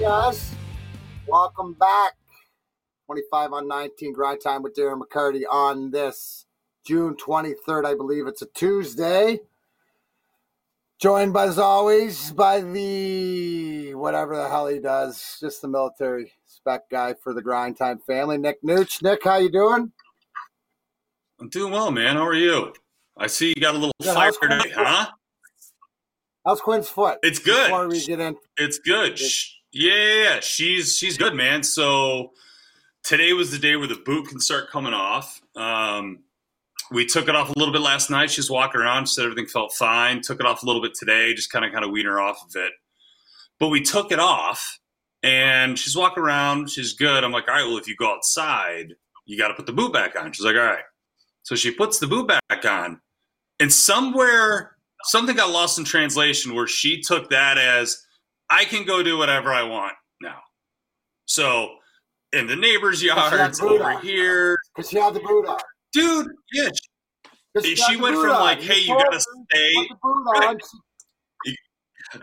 guys. Welcome back. 25 on 19 grind time with Darren McCarty on this June 23rd. I believe it's a Tuesday. Joined by, as always by the whatever the hell he does, just the military spec guy for the grind time family, Nick Nooch. Nick, how you doing? I'm doing well, man. How are you? I see you got a little Good. fire today, huh? How's Quinn's foot? It's good. Before we get in, It's good. Sh- Yeah, she's she's good, man. So today was the day where the boot can start coming off. Um, we took it off a little bit last night. She's walking around, She said everything felt fine. Took it off a little bit today, just kind of kind of wean her off of it. But we took it off, and she's walking around. She's good. I'm like, all right, well, if you go outside, you got to put the boot back on. She's like, all right. So she puts the boot back on, and somewhere something got lost in translation where she took that as I can go do whatever I want now. So in the neighbor's yards over on. here, because she had the boot on. dude. Yeah, She the went from on. like, hey, you told gotta stay- Put the boot Right. on.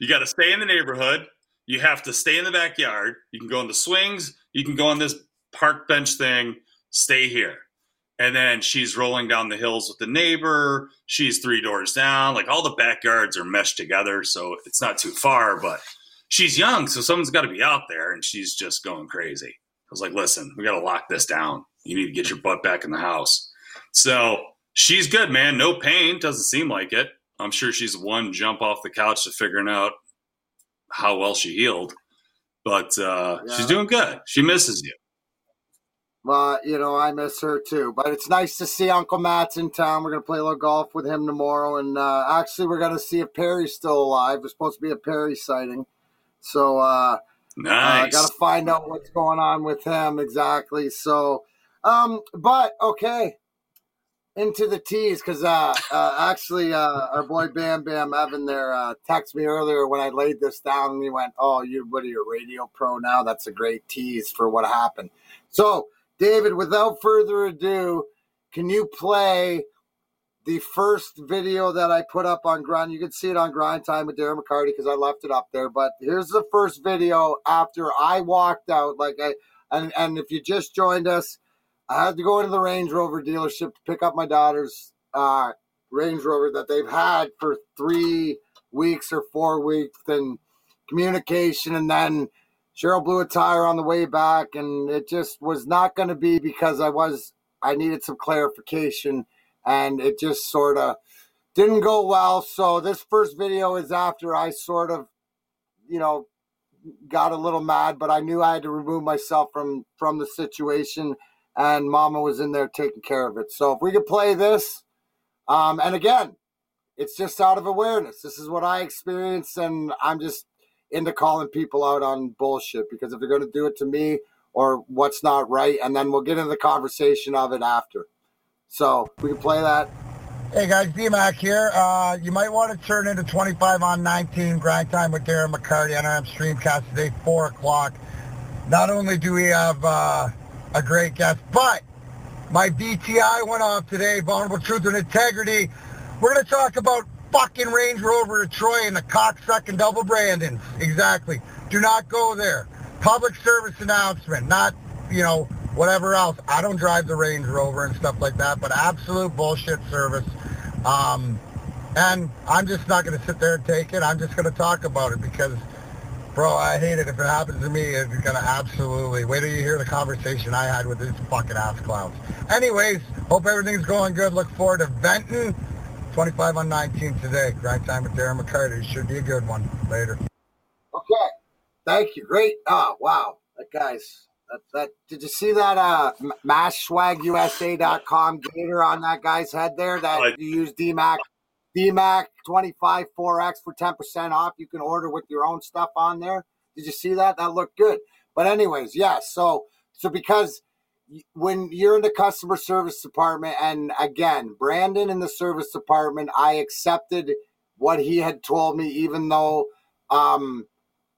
you got to stay in the neighborhood. You have to stay in the backyard. You can go on the swings. You can go on this park bench thing. Stay here. And then she's rolling down the hills with the neighbor. She's three doors down. Like all the backyards are meshed together, so it's not too far. But she's young, so someone's got to be out there, and she's just going crazy. I was like, "Listen, we got to lock this down. You need to get your butt back in the house." So she's good, man. No pain. Doesn't seem like it. I'm sure she's one jump off the couch to figuring out how well she healed. But uh, Yeah. she's doing good. She misses you. Well, you know, I miss her too. But it's nice to see Uncle Matt's in town. We're gonna play a little golf with him tomorrow, and uh, actually, we're gonna see if Perry's still alive. There's supposed to be a Perry sighting, so uh, I Nice. got to find out what's going on with him exactly. So, um, but okay, into the teas because uh, uh, actually, uh, our boy Bam Bam Evan there uh, texted me earlier when I laid this down, and he went, "Oh, you what are you a radio pro now? That's a great tease for what happened." So, David, without further ado, can you play? The first video that I put up on Grind, you can see it on Grind Time with Darren McCarty because I left it up there. But here's the first video after I walked out. Like I, and and if you just joined us, I had to go into the Range Rover dealership to pick up my daughter's uh, Range Rover that they've had for three weeks or four weeks, and communication, and then Cheryl blew a tire on the way back, and it just was not going to be because I was I needed some clarification, and it just sort of didn't go well. So this first video is after I sort of, you know, got a little mad, but I knew I had to remove myself from from the situation, and Mama was in there taking care of it. So if we could play this, um, and again, it's just out of awareness. This is what I experienced, and I'm just into calling people out on bullshit because if they're going to do it to me or what's not right, and then we'll get into the conversation of it after. So we can play that. Hey guys, D-Mac here. Uh, you might want to turn into 25 on 19 grind time with Darren McCarty on our Streamcast today, 4 o'clock. Not only do we have uh, a great guest, but my VTI went off today, Vulnerable Truth and Integrity. We're going to talk about fucking Range Rover of Troy and the cocksucking double Brandons. Exactly. Do not go there. Public service announcement, not, you know, whatever else. I don't drive the Range Rover and stuff like that, but absolute bullshit service. Um, and I'm just not going to sit there and take it. I'm just going to talk about it because, bro, I hate it. If it happens to me, it's going to absolutely. Wait till you hear the conversation I had with these fucking ass clowns. Anyways, hope everything's going good. Look forward to venting 25 on 19 today. Grind time with Darren McCarty. Should be a good one. Later. Okay. Thank you. Great. Oh, wow. That guy's that, that did you see that uh maskswagusa.com gator on that guy's head there that I- you use DMAC DMAC 25 4X for 10% off. You can order with your own stuff on there. Did you see that? That looked good. But anyways, yeah, so so because y- when you're in the customer service department and again, Brandon in the service department, I accepted what he had told me even though um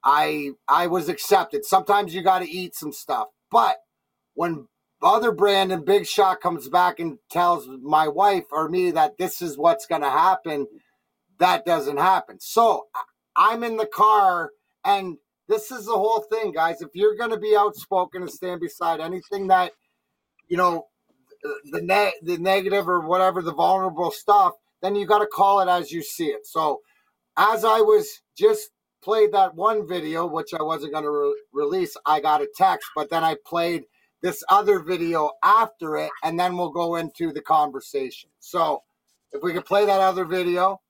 I I was accepted. Sometimes you got to eat some stuff. But when other Brandon Big Shot comes back and tells my wife or me that this is what's going to happen, that doesn't happen. So I'm in the car And this is the whole thing, guys. If you're going to be outspoken and stand beside anything that, you know, the ne- the negative or whatever the vulnerable stuff, then you got to call it as you see it. So, as I was just played that one video, which I wasn't going to re- release, I got a text, but then I played this other video after it, and then we'll go into the conversation. So, if we could play that other video,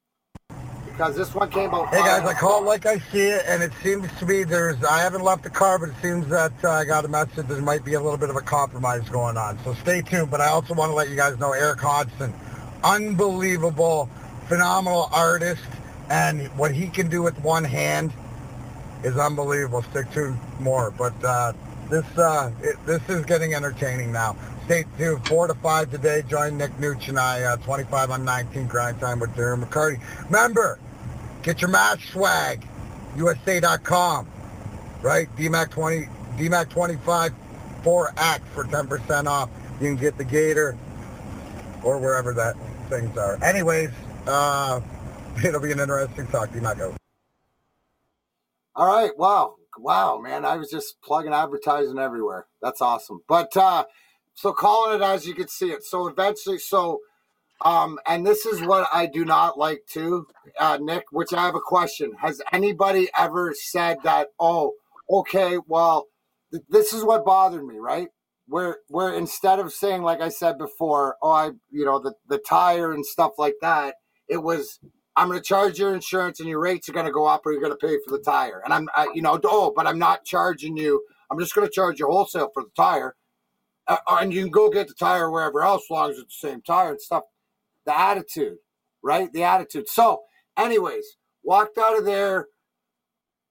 because this one came out. Hey guys, I call it like I see it, and it seems to me there's. I haven't left the car, but it seems that uh, I got a message. There might be a little bit of a compromise going on. So stay tuned. But I also want to let you guys know Eric Hodgson, unbelievable, phenomenal artist, and what he can do with one hand is unbelievable. Stick tuned more. But uh, this uh, it, this is getting entertaining now. Stay tuned. Four to five today. Join Nick Nooch and I. Uh, 25 on 19 grind time with Darren McCarty. Remember, get your mask swag. USA.com. Right? DMAC 20, DMAC 25, 4X for 10% off. You can get the Gator or wherever that things are. Anyways, uh, it'll be an interesting talk. DMAC out. All right. Wow. Wow, man. I was just plugging advertising everywhere. That's awesome. But uh so calling it as you can see it. So eventually so um and this is what I do not like too, uh Nick, which I have a question. Has anybody ever said that, oh, okay, well, th- this is what bothered me, right? Where where instead of saying like I said before, oh I you know, the, the tire and stuff like that, it was I'm going to charge your insurance and your rates are going to go up or you're going to pay for the tire. And I'm, I, you know, oh, but I'm not charging you. I'm just going to charge you wholesale for the tire. Uh, and you can go get the tire wherever else, as long as it's the same tire and stuff. The attitude, right? The attitude. So, anyways, walked out of there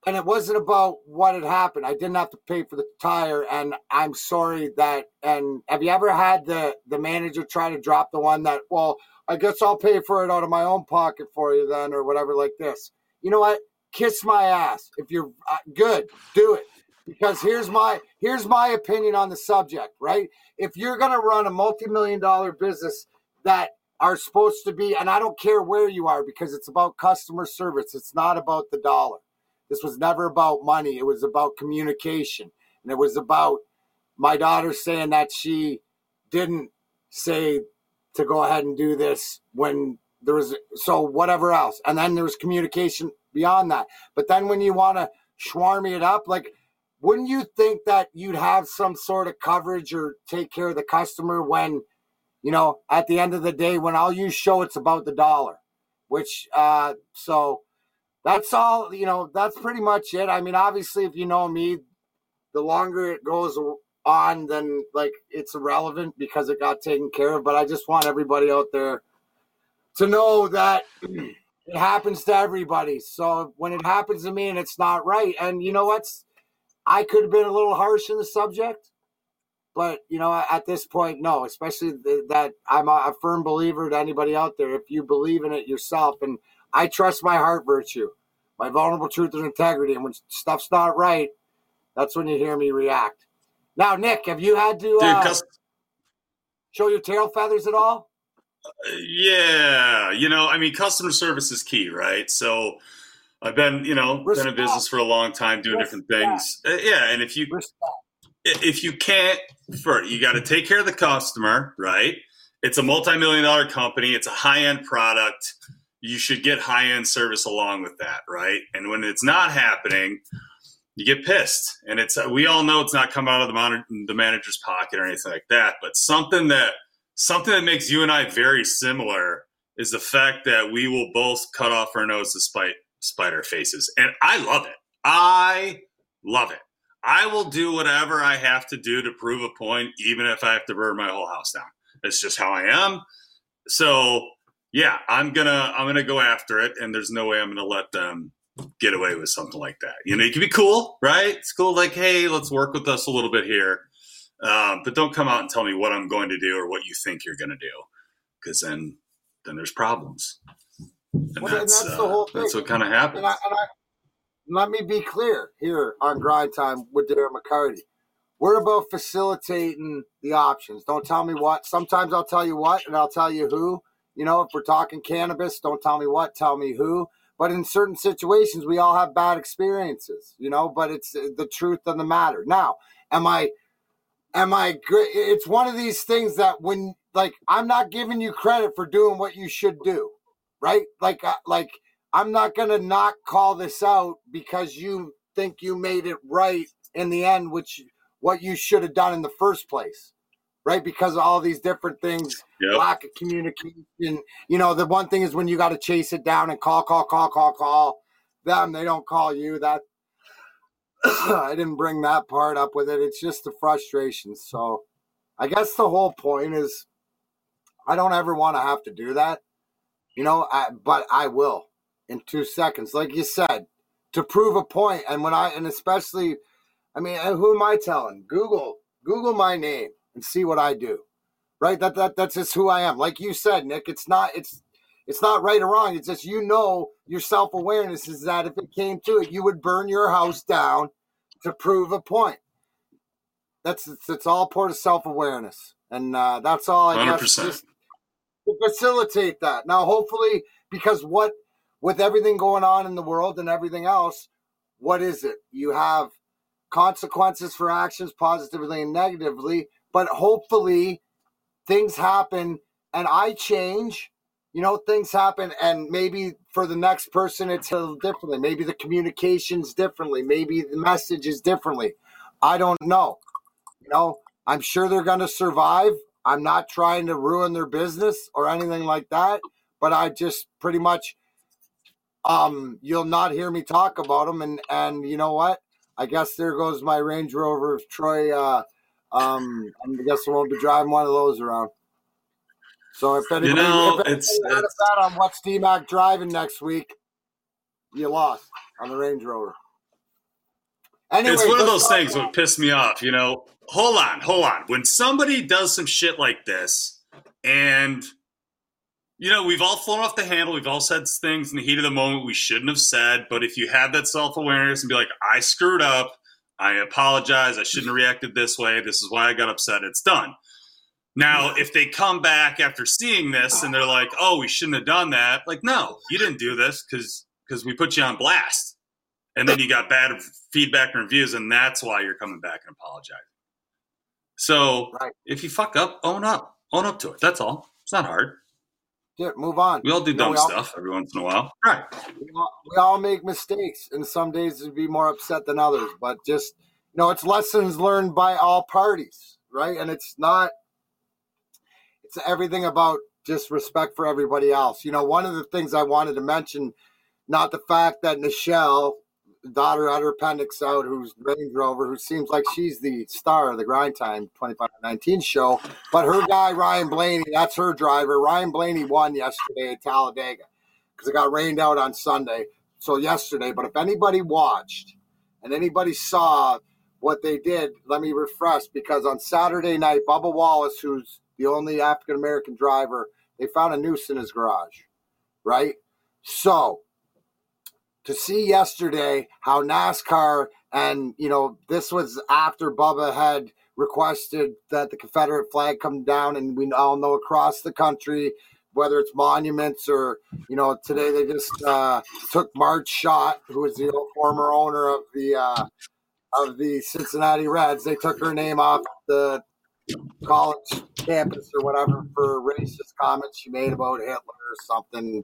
and it wasn't about what had happened. I didn't have to pay for the tire, and I'm sorry that. And have you ever had the the manager try to drop the one that? Well, I guess I'll pay for it out of my own pocket for you then, or whatever like this. You know what? Kiss my ass if you're uh, good. Do it because here's my here's my opinion on the subject. Right? If you're gonna run a multi-million dollar business that are supposed to be, and I don't care where you are because it's about customer service. It's not about the dollar. This was never about money. It was about communication. And it was about my daughter saying that she didn't say to go ahead and do this when there was so whatever else. And then there was communication beyond that. But then when you want to schwarmy it up, like wouldn't you think that you'd have some sort of coverage or take care of the customer when, you know, at the end of the day, when all you show it's about the dollar, which uh so that's all you know that's pretty much it. I mean obviously if you know me the longer it goes on then like it's irrelevant because it got taken care of but i just want everybody out there to know that it happens to everybody. So when it happens to me and it's not right and you know what's i could have been a little harsh in the subject but you know at this point no especially that i'm a firm believer to anybody out there if you believe in it yourself and I trust my heart virtue, my vulnerable truth and integrity. And when stuff's not right, that's when you hear me react. Now, Nick, have you had to uh, Dude, show your tail feathers at all? Yeah, you know, I mean, customer service is key, right? So I've been, you know, Respect. been in business for a long time, doing Respect. different things. Uh, yeah, and if you Respect. If you can't, for you got to take care of the customer, right? It's a multi-million dollar company. It's a high-end product you should get high end service along with that, right? And when it's not happening, you get pissed. And it's uh, we all know it's not coming out of the, monitor, the manager's pocket or anything like that, but something that something that makes you and I very similar is the fact that we will both cut off our nose to spite our faces, and I love it. I love it. I will do whatever I have to do to prove a point, even if I have to burn my whole house down. It's just how I am. So yeah, I'm gonna I'm gonna go after it, and there's no way I'm gonna let them get away with something like that. You know, it can be cool, right? It's cool, like, hey, let's work with us a little bit here, um, but don't come out and tell me what I'm going to do or what you think you're going to do, because then then there's problems. And well, that's, that's, uh, that's what kind of happens. And I, and I, let me be clear here on Grind Time with Darren McCarty. We're about facilitating the options. Don't tell me what. Sometimes I'll tell you what, and I'll tell you who you know, if we're talking cannabis, don't tell me what, tell me who. But in certain situations, we all have bad experiences, you know. But it's the truth of the matter. Now, am I? Am I? It's one of these things that when like I'm not giving you credit for doing what you should do, right? Like uh, like I'm not gonna not call this out because you think you made it right in the end, which what you should have done in the first place right? Because of all these different things, yep. lack of communication. You know, the one thing is when you got to chase it down and call, call, call, call, call them, they don't call you. That I didn't bring that part up with it. It's just the frustration. So I guess the whole point is I don't ever want to have to do that, you know, I, but I will in two seconds. Like you said, to prove a point. And when I, and especially, I mean, who am I telling? Google, Google my name and see what I do. Right? That that that's just who I am. Like you said, Nick, it's not it's it's not right or wrong. It's just you know your self awareness is that if it came to it, you would burn your house down to prove a point. That's it's, it's all part of self awareness, and uh, that's all I 100%. guess just to facilitate that. Now, hopefully, because what with everything going on in the world and everything else, what is it? You have consequences for actions positively and negatively but hopefully things happen and I change. You know, things happen, and maybe for the next person, it's a little differently. Maybe the communication's differently. Maybe the message is differently. I don't know. You know, I'm sure they're going to survive. I'm not trying to ruin their business or anything like that, but I just pretty much um you'll not hear me talk about them and and you know what? I guess there goes my Range Rover Troy uh um, I guess I won't be driving one of those around. So if anybody, you know, if it's, it's bet on what's DMAC driving next week, you lost on the Range Rover. Anyway, it's one of those things that piss me off. You know, hold on, hold on. When somebody does some shit like this, and you know, we've all flown off the handle. We've all said things in the heat of the moment we shouldn't have said. But if you have that self awareness and be like, I screwed up, I apologize. I shouldn't have reacted this way. This is why I got upset. It's done. Now, if they come back after seeing this and they're like, "Oh, we shouldn't have done that," like, no, you didn't do this because because we put you on blast, and then you got bad feedback and reviews, and that's why you're coming back and apologizing. So, right. if you fuck up, own up, own up to it. That's all. It's not hard. Yeah, move on. We all do dumb stuff every once in a while. Right. We all, we all make mistakes, and some days we'd be more upset than others. But just you know, it's lessons learned by all parties, right? And it's not. It's everything about just respect for everybody else. You know, one of the things I wanted to mention, not the fact that Nichelle daughter had her appendix out, who's Range Rover, who seems like she's the star of the Grind Time 2519 show. But her guy, Ryan Blaney, that's her driver. Ryan Blaney won yesterday at Talladega because it got rained out on Sunday. So yesterday, but if anybody watched and anybody saw what they did, let me refresh because on Saturday night, Bubba Wallace, who's the only African American driver, they found a noose in his garage, right? So to see yesterday how NASCAR and you know this was after Bubba had requested that the Confederate flag come down, and we all know across the country, whether it's monuments or you know today they just uh, took Marge Schott, who was the former owner of the uh, of the Cincinnati Reds. They took her name off the college campus or whatever for racist comments she made about Hitler or something,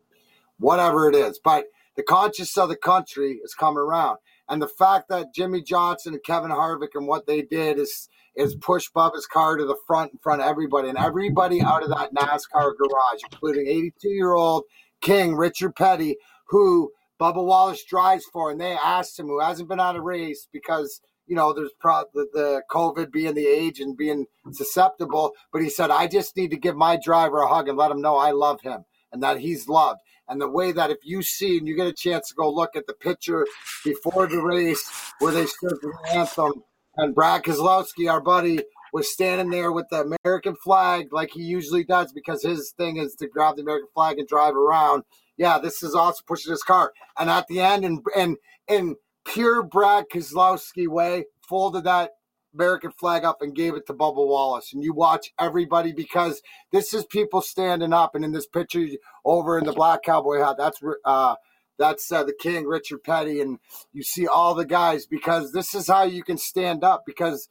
whatever it is, but the conscience of the country is coming around. And the fact that Jimmie Johnson and Kevin Harvick and what they did is is push Bubba's car to the front in front of everybody and everybody out of that NASCAR garage, including 82 year old King Richard Petty, who Bubba Wallace drives for. And they asked him, who hasn't been on a race because you know, there's pro- the, the COVID being the age and being susceptible. But he said, I just need to give my driver a hug and let him know I love him and that he's loved and the way that if you see and you get a chance to go look at the picture before the race where they stood for the anthem, and Brad Keselowski, our buddy, was standing there with the American flag like he usually does because his thing is to grab the American flag and drive around. Yeah, this is also pushing his car. And at the end, and in, in, in pure Brad Keselowski way, folded that American flag up and gave it to Bubba Wallace. And you watch everybody because this is people standing up. And in this picture over in the black cowboy hat, that's uh, that's uh, the king, Richard Petty, and you see all the guys because this is how you can stand up because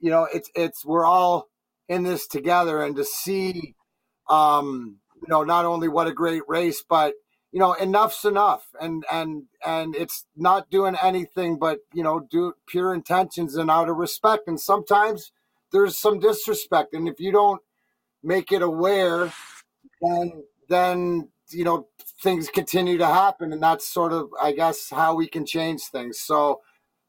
you know it's it's we're all in this together, and to see, um, you know, not only what a great race, but you know, enough's enough, and and and it's not doing anything but you know do pure intentions and out of respect, and sometimes there's some disrespect, and if you don't make it aware, then then you know things continue to happen. And that's sort of i guess how we can change things. So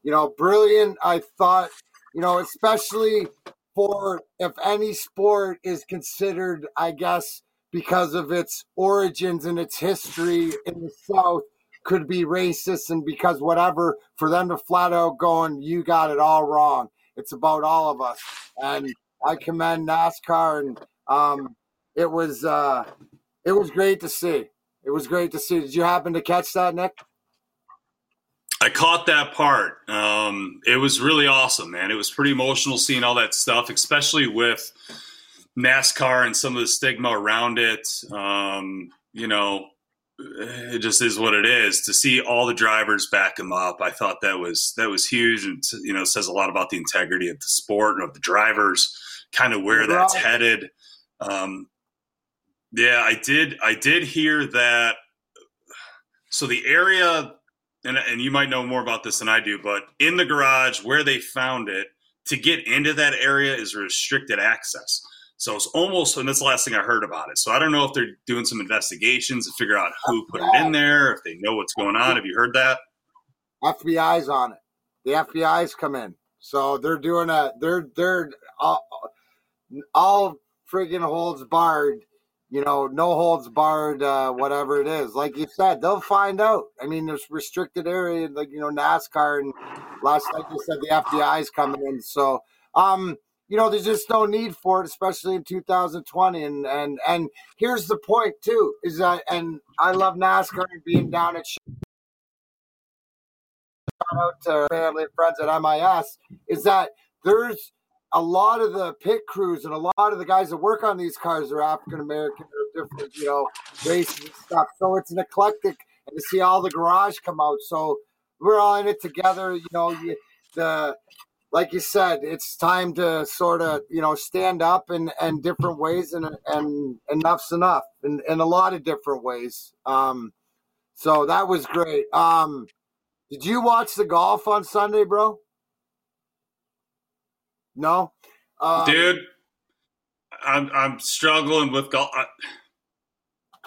you know brilliant. I thought you know especially for if any sport is considered i guess because of its origins and its history in the south could be racist and because whatever for them to flat out going you got it all wrong it's about all of us and i commend nascar and um it was uh it was great to see. It was great to see. Did you happen to catch that, Nick? I caught that part. Um, it was really awesome, man. It was pretty emotional seeing all that stuff, especially with NASCAR and some of the stigma around it. Um, you know, it just is what it is. To see all the drivers back him up, I thought that was that was huge, and you know, says a lot about the integrity of the sport and of the drivers, kind of where that's headed. Um, yeah, I did. I did hear that. So the area, and and you might know more about this than I do, but in the garage where they found it, to get into that area is restricted access. So it's almost, and that's the last thing I heard about it. So I don't know if they're doing some investigations to figure out who put it in there, if they know what's going on. Have you heard that? FBI's on it. The FBI's come in, so they're doing a. They're they're all, all friggin' holds barred you know, no holds barred, uh, whatever it is. Like you said, they'll find out. I mean, there's restricted area, like you know, NASCAR, and last night you said the FBI's coming in. So, um, you know, there's just no need for it, especially in 2020. And and and here's the point too: is that, and I love NASCAR and being down at. Shout out to family and friends at MIS. Is that there's a lot of the pit crews and a lot of the guys that work on these cars are African American or different, you know, races and stuff. So it's an eclectic, and to see all the garage come out. So we're all in it together. You know, you, the like you said, it's time to sort of you know stand up in and different ways, and and enough's enough in, in a lot of different ways. Um, so that was great. Um, did you watch the golf on Sunday, bro? No, um, dude. I'm I'm struggling with golf. I,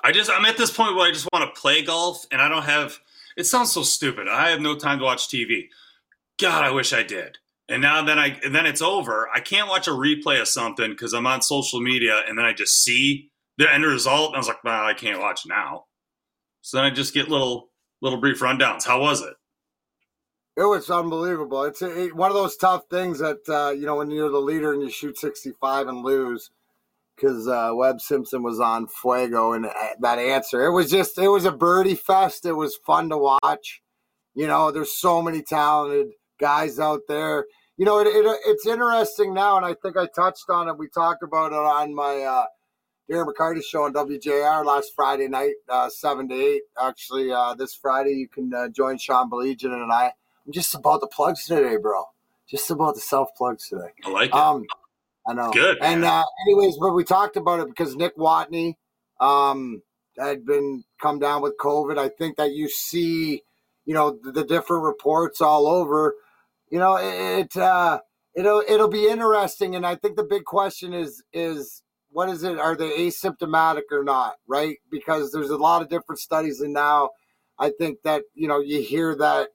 I just I'm at this point where I just want to play golf, and I don't have. It sounds so stupid. I have no time to watch TV. God, I wish I did. And now then I then it's over. I can't watch a replay of something because I'm on social media, and then I just see the end result, and I was like, well, I can't watch now. So then I just get little little brief rundowns. How was it? It was unbelievable. It's a, it, one of those tough things that uh, you know when you're the leader and you shoot 65 and lose because uh, Webb Simpson was on Fuego and uh, that answer. It was just it was a birdie fest. It was fun to watch. You know, there's so many talented guys out there. You know, it, it it's interesting now, and I think I touched on it. We talked about it on my uh, Darren McCarty show on WJR last Friday night, uh, seven to eight. Actually, uh, this Friday you can uh, join Sean Baligian and I I'm just about the plugs today, bro. Just about the self plugs today. I like it. Um, I know. Good. And uh, anyways, but we talked about it because Nick Watney um, had been come down with COVID. I think that you see, you know, the, the different reports all over. You know, it, it uh, it'll it'll be interesting, and I think the big question is is what is it? Are they asymptomatic or not? Right? Because there's a lot of different studies, and now I think that you know you hear that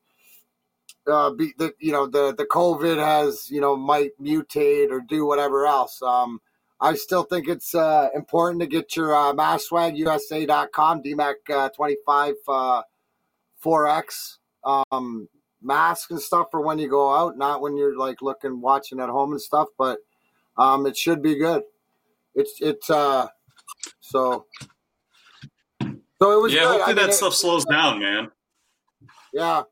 uh, be, the you know the the COVID has you know might mutate or do whatever else. Um, I still think it's uh, important to get your uh, maskswagusa.com DMAC uh, 25 uh, 4X um, mask and stuff for when you go out, not when you're like looking watching at home and stuff. But um, it should be good. It's it's uh so so it was yeah. good. Hopefully I mean, that it, stuff slows down, man. Yeah,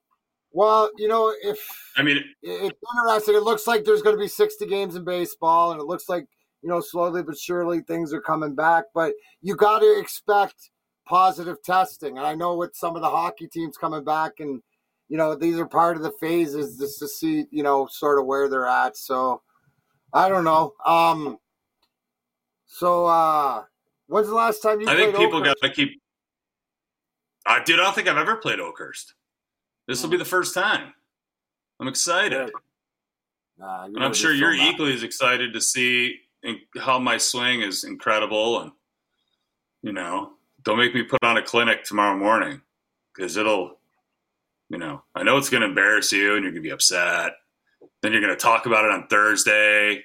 well, you know, if I mean, it's interesting. It looks like there's going to be 60 games in baseball, and it looks like you know slowly but surely things are coming back. But you got to expect positive testing. And I know with some of the hockey teams coming back, and you know these are part of the phases just to see you know sort of where they're at. So I don't know. Um, so uh, when's the last time you? I think people got to keep. I dude, I don't think I've ever played Oakhurst. This will be the first time. I'm excited. Nah, and I'm sure you're equally as excited to see how my swing is incredible. And, you know, don't make me put on a clinic tomorrow morning because it'll, you know, I know it's going to embarrass you and you're going to be upset. Then you're going to talk about it on Thursday.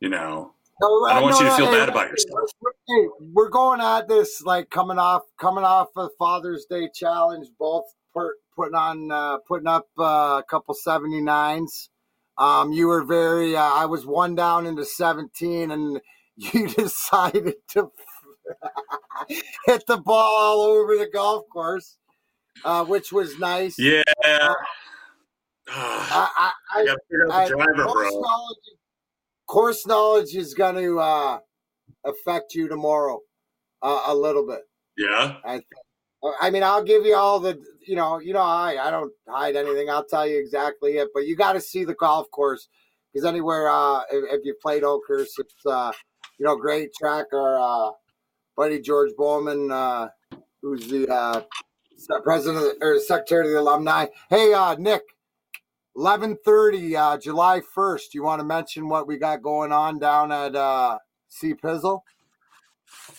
You know, no, I don't want you to feel no, bad hey, about yourself. Hey, we're going at this like coming off coming off a Father's Day challenge, both putting on uh, putting up uh, a couple 79s. Um, you were very. Uh, I was one down into 17, and you decided to hit the ball all over the golf course, uh, which was nice. Yeah. Uh, I, I, I, driver, course bro. Knowledge, course knowledge is going to uh, affect you tomorrow uh, a little bit. Yeah. I, I mean, I'll give you all the, you know, you know, I I don't hide anything. I'll tell you exactly it, but you got to see the golf course because anywhere, uh, if, if you played Oakhurst, it's, uh, you know, great track. Our uh, buddy George Bowman, uh, who's the uh, president or secretary of the alumni. Hey, uh, Nick, eleven thirty, uh, July first. You want to mention what we got going on down at uh, C Pizzle?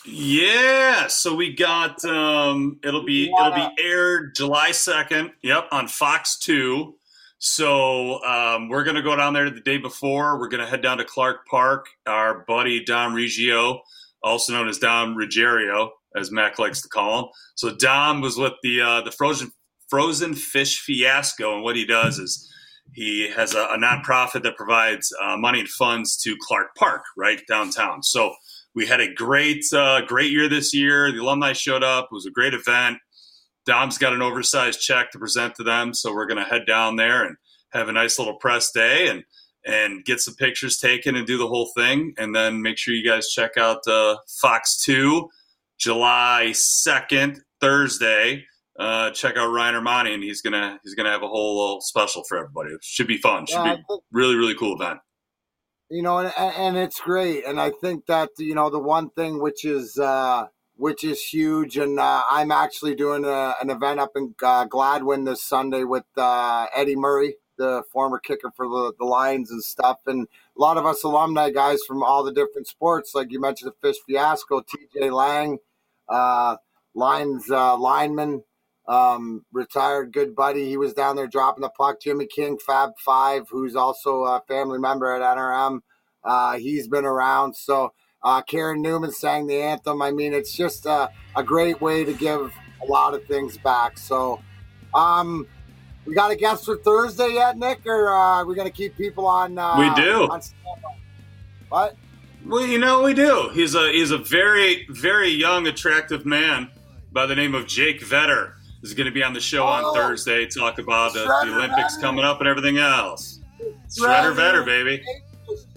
Yeah, so we got um it'll be it'll be aired July 2nd. Yep, on Fox 2. So um, we're gonna go down there the day before. We're gonna head down to Clark Park. Our buddy Dom Riggio, also known as Dom Ruggiero, as Mac likes to call him. So Dom was with the uh, the frozen frozen fish fiasco, and what he does is he has a, a nonprofit that provides uh, money and funds to Clark Park, right downtown. So we had a great, uh, great year this year. The alumni showed up. It was a great event. Dom's got an oversized check to present to them, so we're going to head down there and have a nice little press day and and get some pictures taken and do the whole thing. And then make sure you guys check out uh, Fox Two, July second, Thursday. Uh, check out Ryan Ermanni, and he's gonna he's gonna have a whole little special for everybody. It should be fun. Should yeah, be really really cool event you know, and, and it's great. And I think that you know the one thing which is uh, which is huge, and uh, I'm actually doing a, an event up in uh, Gladwin this Sunday with uh, Eddie Murray, the former kicker for the, the Lions and stuff, and a lot of us alumni guys from all the different sports, like you mentioned, the Fish Fiasco, T.J. Lang, uh, Lions uh, lineman. Um, retired good buddy. He was down there dropping the puck. Jimmy King, Fab Five, who's also a family member at NRM. Uh, he's been around. So uh, Karen Newman sang the anthem. I mean, it's just a, a great way to give a lot of things back. So, um, we got a guest for Thursday yet, Nick, or uh, are we going to keep people on? Uh, we do. On what? Well, you know, we do. He's a he's a very very young, attractive man by the name of Jake Vedder is going to be on the show oh, on Thursday. Talk about uh, the Olympics Vedder. coming up and everything else. Shredder, Vedder, baby.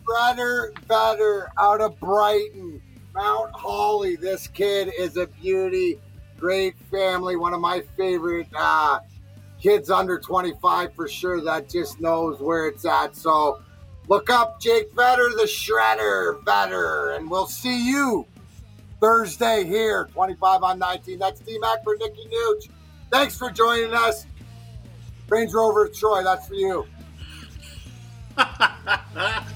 Shredder Vedder out of Brighton, Mount Holly. This kid is a beauty. Great family. One of my favorite uh, kids under 25 for sure that just knows where it's at. So look up Jake Vedder, the Shredder Vedder, and we'll see you Thursday here, 25 on 19. That's D Mac for Nikki Nuge. Thanks for joining us. Range Rover Troy, that's for you.